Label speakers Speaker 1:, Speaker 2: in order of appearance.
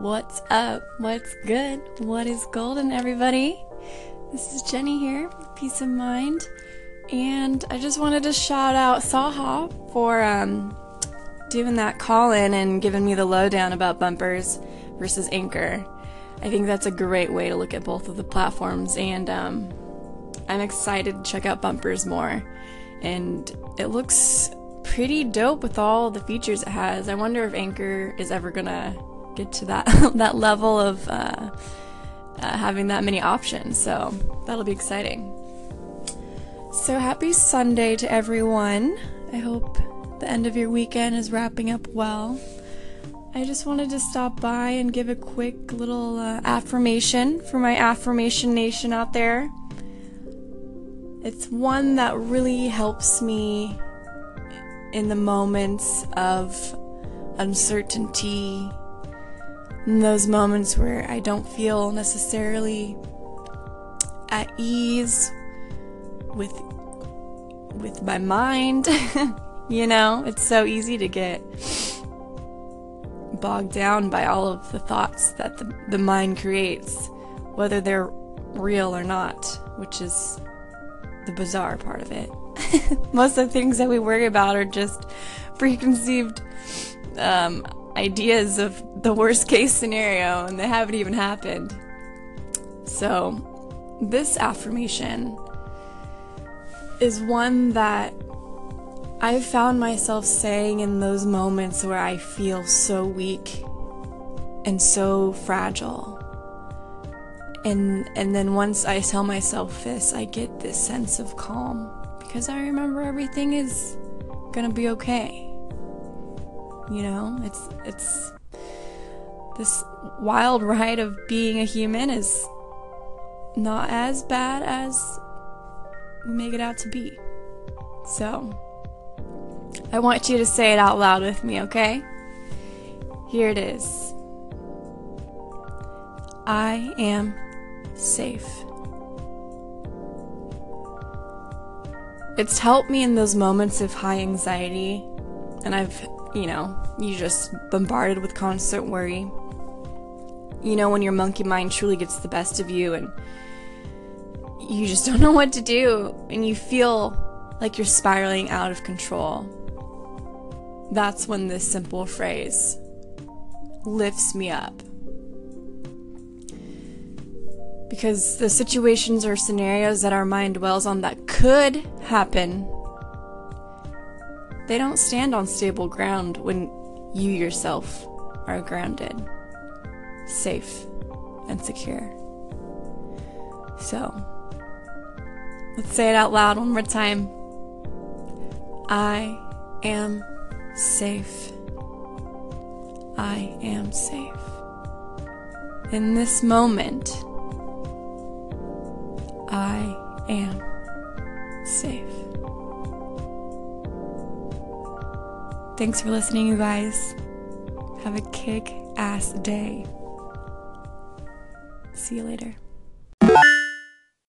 Speaker 1: What's up? What's good? What is golden, everybody? This is Jenny here, Peace of Mind, and I just wanted to shout out Saha for um, doing that call in and giving me the lowdown about bumpers versus Anchor. I think that's a great way to look at both of the platforms, and um, I'm excited to check out bumpers more. And it looks pretty dope with all the features it has. I wonder if Anchor is ever gonna to that that level of uh, uh, having that many options. So that'll be exciting. So happy Sunday to everyone. I hope the end of your weekend is wrapping up well. I just wanted to stop by and give a quick little uh, affirmation for my affirmation nation out there. It's one that really helps me in the moments of uncertainty in those moments where I don't feel necessarily at ease with with my mind. you know, it's so easy to get bogged down by all of the thoughts that the, the mind creates, whether they're real or not, which is the bizarre part of it. Most of the things that we worry about are just preconceived um, ideas of the worst case scenario and they haven't even happened. So, this affirmation is one that I've found myself saying in those moments where I feel so weak and so fragile. And and then once I tell myself this, I get this sense of calm because I remember everything is going to be okay. You know, it's it's this wild ride of being a human is not as bad as we make it out to be. So, I want you to say it out loud with me, okay? Here it is. I am safe. It's helped me in those moments of high anxiety, and I've you know, you just bombarded with constant worry. You know, when your monkey mind truly gets the best of you and you just don't know what to do and you feel like you're spiraling out of control. That's when this simple phrase lifts me up. Because the situations or scenarios that our mind dwells on that could happen they don't stand on stable ground when you yourself are grounded, safe, and secure. So, let's say it out loud one more time. I am safe. I am safe. In this moment, I am safe. Thanks for listening, you guys. Have a kick ass day. See you later.